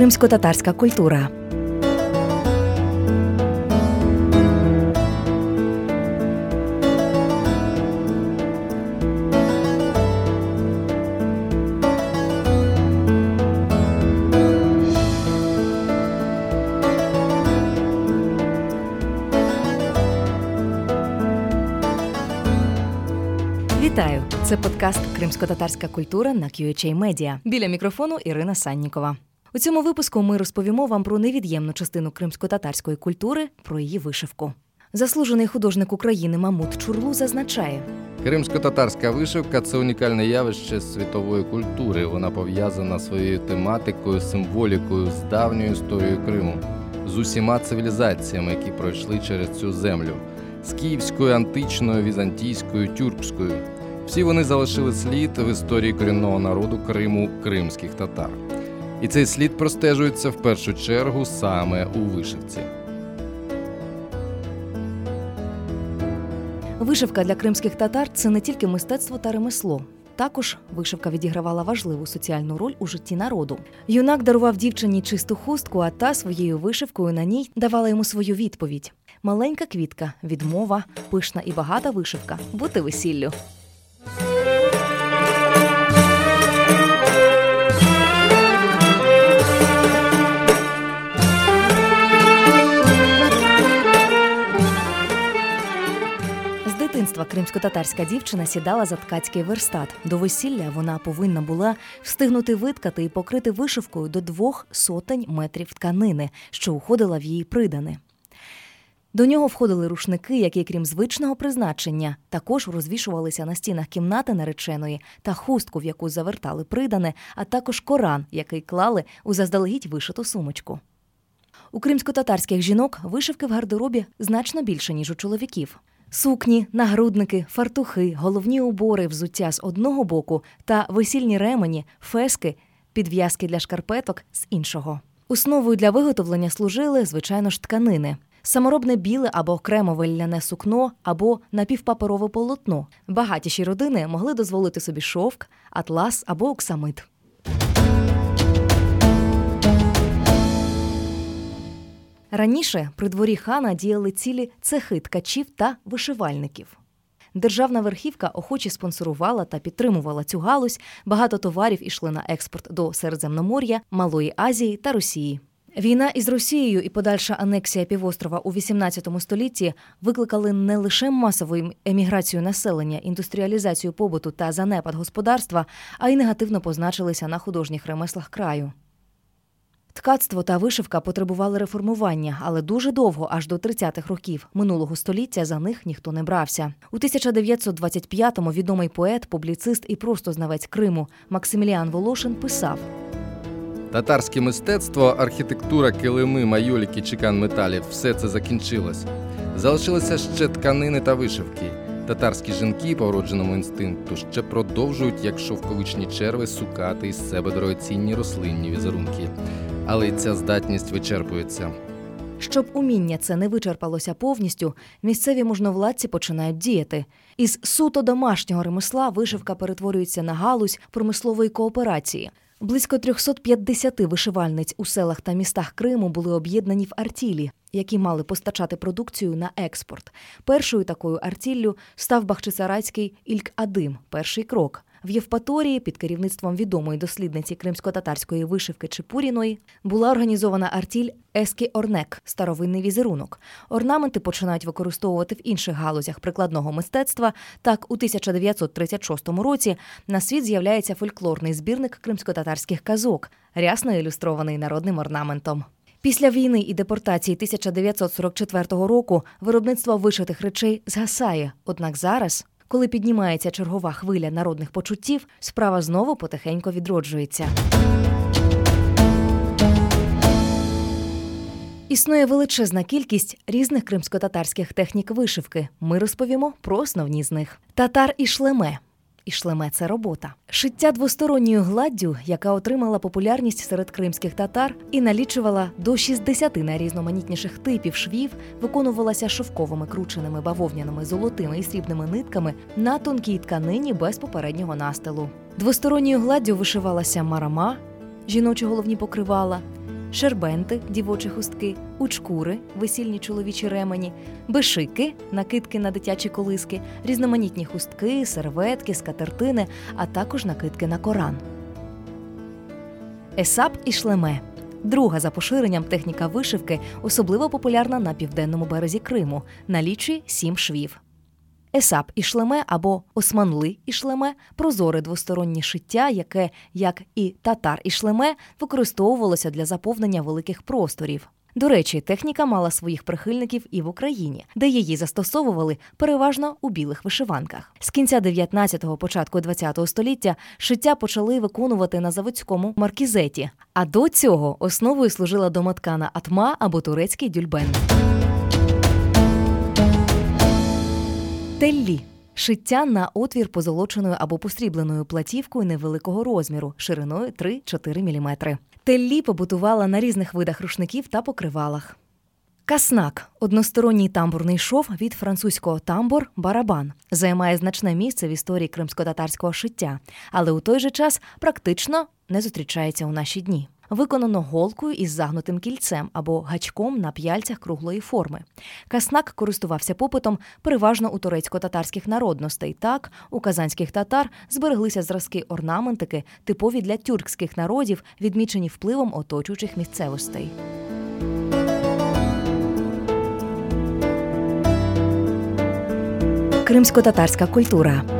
Кримсько-татарська культура. Вітаю! Це подкаст Кримсько-татарська культура на QHA Media. Біля мікрофону Ірина Саннікова. У цьому випуску ми розповімо вам про невід'ємну частину кримсько-татарської культури, про її вишивку. Заслужений художник України Мамут Чурлу зазначає, Кримсько-татарська вишивка це унікальне явище світової культури. Вона пов'язана своєю тематикою, символікою з давньою історією Криму, з усіма цивілізаціями, які пройшли через цю землю, з київською, античною, візантійською, тюркською. Всі вони залишили слід в історії корінного народу Криму кримських татар. І цей слід простежується в першу чергу саме у вишивці. вишивка для кримських татар це не тільки мистецтво та ремесло. Також вишивка відігравала важливу соціальну роль у житті народу. Юнак дарував дівчині чисту хустку, а та своєю вишивкою на ній давала йому свою відповідь: маленька квітка, відмова, пишна і багата вишивка, бути весіллю. Дитинства кримсько-татарська дівчина сідала за ткацький верстат. До весілля вона повинна була встигнути виткати і покрити вишивкою до двох сотень метрів тканини, що уходила в її придане. До нього входили рушники, які, крім звичного призначення, також розвішувалися на стінах кімнати нареченої та хустку, в яку завертали придане, а також коран, який клали у заздалегідь вишиту сумочку. У кримсько-татарських жінок вишивки в гардеробі значно більше, ніж у чоловіків. Сукні, нагрудники, фартухи, головні убори, взуття з одного боку та весільні ремені, фески, підв'язки для шкарпеток з іншого. Основою для виготовлення служили, звичайно ж, тканини. Саморобне біле або кремове ляне сукно або напівпаперове полотно. Багатіші родини могли дозволити собі шовк, атлас або оксамит. Раніше при дворі хана діяли цілі цехи ткачів та вишивальників. Державна верхівка охоче спонсорувала та підтримувала цю галузь. Багато товарів ішли на експорт до Середземномор'я, Малої Азії та Росії. Війна із Росією і подальша анексія півострова у XVIII столітті викликали не лише масову еміграцію населення, індустріалізацію побуту та занепад господарства, а й негативно позначилися на художніх ремеслах краю. Ткацтво та вишивка потребували реформування, але дуже довго, аж до 30-х років минулого століття, за них ніхто не брався. У 1925-му відомий поет, публіцист і просто знавець Криму Максиміліан Волошин писав: Татарське мистецтво, архітектура, килими, майоліки, чекан металів все це закінчилось. Залишилися ще тканини та вишивки. Татарські жінки по вродженому інстинкту ще продовжують, як шовковичні черви, сукати із себе дорогоцінні рослинні візерунки. Але й ця здатність вичерпується. Щоб уміння це не вичерпалося повністю, місцеві можновладці починають діяти. Із суто домашнього ремесла вишивка перетворюється на галузь промислової кооперації. Близько 350 вишивальниць у селах та містах Криму були об'єднані в артілі, які мали постачати продукцію на експорт. Першою такою артіллю став Бахчисарайський Ільк-Адим перший крок. В Євпаторії під керівництвом відомої дослідниці кримсько-татарської вишивки Чепуріної була організована артіль Ескі Орнек старовинний візерунок. Орнаменти починають використовувати в інших галузях прикладного мистецтва. Так, у 1936 році на світ з'являється фольклорний збірник кримсько-татарських казок, рясно ілюстрований народним орнаментом. Після війни і депортації 1944 року виробництво вишитих речей згасає. Однак зараз, коли піднімається чергова хвиля народних почуттів, справа знову потихеньку відроджується. Існує величезна кількість різних кримсько-татарських технік вишивки. Ми розповімо про основні з них: татар і шлеме. І шлеме це робота. Шиття двосторонньою гладдю, яка отримала популярність серед кримських татар і налічувала до 60 найрізноманітніших типів швів, виконувалася шовковими крученими бавовняними золотими і срібними нитками на тонкій тканині без попереднього настилу. Двосторонньою гладдю вишивалася марама, жіночі головні покривала, шербенти, дівочі хустки, учкури, весільні чоловічі ремені, бешики, накидки на дитячі колиски, різноманітні хустки, серветки, скатертини, а також накидки на коран. Есап і шлеме. Друга за поширенням техніка вишивки особливо популярна на південному березі Криму, налічує сім швів. Есап і шлеме або османли і шлеме прозоре двостороннє шиття, яке, як і татар і шлеме, використовувалося для заповнення великих просторів. До речі, техніка мала своїх прихильників і в Україні, де її застосовували переважно у білих вишиванках. З кінця 19-го, початку 20-го століття шиття почали виконувати на заводському маркізеті. А до цього основою служила домоткана атма або турецький дюльбен. Теллі шиття на отвір позолоченою або посрібленою платівкою невеликого розміру, шириною 3-4 мм. Теллі побутувала на різних видах рушників та покривалах. Каснак односторонній тамбурний шов від французького тамбур барабан займає значне місце в історії кримсько-татарського шиття, але у той же час практично не зустрічається у наші дні виконано голкою із загнутим кільцем або гачком на п'яльцях круглої форми. Каснак користувався попитом переважно у турецько-татарських народностей. Так, у казанських татар збереглися зразки орнаментики, типові для тюркських народів, відмічені впливом оточуючих місцевостей. Кримсько-татарська культура.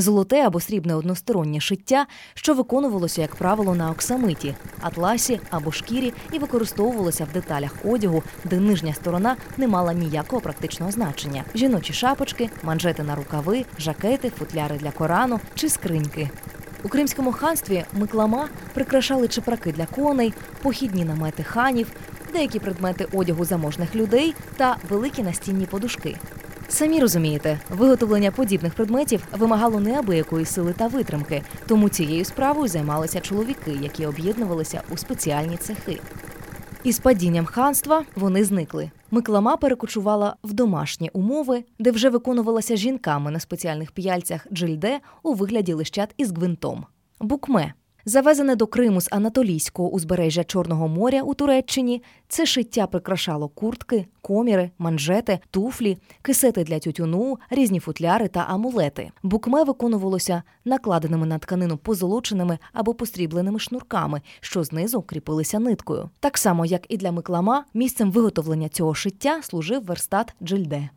Золоте або срібне одностороннє шиття, що виконувалося, як правило, на оксамиті, атласі або шкірі і використовувалося в деталях одягу, де нижня сторона не мала ніякого практичного значення: жіночі шапочки, манжети на рукави, жакети, футляри для корану чи скриньки. У Кримському ханстві миклама прикрашали чепраки для коней, похідні намети ханів, деякі предмети одягу заможних людей та великі настінні подушки. Самі розумієте, виготовлення подібних предметів вимагало неабиякої сили та витримки, тому цією справою займалися чоловіки, які об'єднувалися у спеціальні цехи. Із падінням ханства вони зникли. Миклама перекочувала в домашні умови, де вже виконувалася жінками на спеціальних п'яльцях джильде у вигляді лищат із гвинтом. Букме Завезене до Криму з Анатолійського узбережжя Чорного моря у Туреччині, це шиття прикрашало куртки, коміри, манжети, туфлі, кисети для тютюну, різні футляри та амулети. Букме виконувалося накладеними на тканину позолоченими або посрібленими шнурками, що знизу кріпилися ниткою. Так само, як і для миклама, місцем виготовлення цього шиття служив верстат джельде.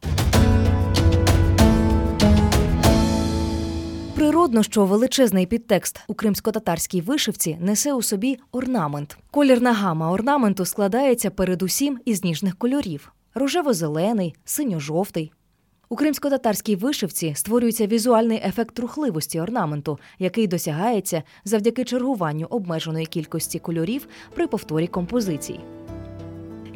Природно, що величезний підтекст у кримсько-татарській вишивці несе у собі орнамент. Колірна гама орнаменту складається передусім із ніжних кольорів: рожево-зелений, синьо-жовтий. У кримсько-татарській вишивці створюється візуальний ефект рухливості орнаменту, який досягається завдяки чергуванню обмеженої кількості кольорів при повторі композицій.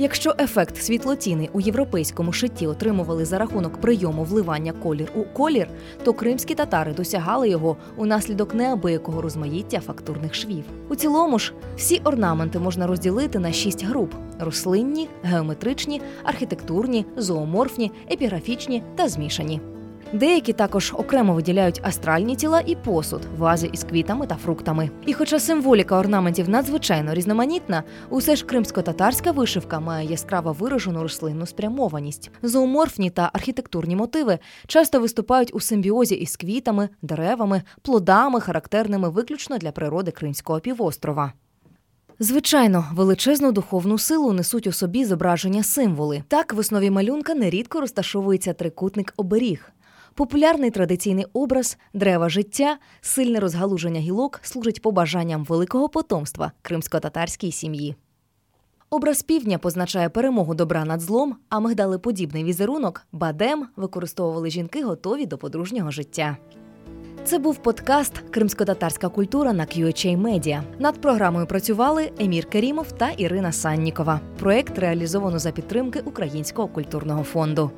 Якщо ефект світлотіни у європейському шитті отримували за рахунок прийому вливання колір у колір, то кримські татари досягали його унаслідок неабиякого розмаїття фактурних швів. У цілому ж всі орнаменти можна розділити на шість груп: рослинні, геометричні, архітектурні, зооморфні, епіграфічні та змішані. Деякі також окремо виділяють астральні тіла і посуд, вази із квітами та фруктами. І хоча символіка орнаментів надзвичайно різноманітна, усе ж кримсько-татарська вишивка має яскраво виражену рослинну спрямованість. Зооморфні та архітектурні мотиви часто виступають у симбіозі із квітами, деревами, плодами, характерними виключно для природи Кримського півострова. Звичайно, величезну духовну силу несуть у собі зображення символи. Так в основі малюнка нерідко розташовується трикутник оберіг. Популярний традиційний образ дерева життя, сильне розгалуження гілок служить побажанням великого потомства кримсько-татарській сім'ї. Образ півдня позначає перемогу добра над злом, а мигдалеподібний візерунок бадем використовували жінки, готові до подружнього життя. Це був подкаст Кримсько-татарська культура на QHA Media. Над програмою працювали Емір Керімов та Ірина Саннікова. Проект реалізовано за підтримки Українського культурного фонду.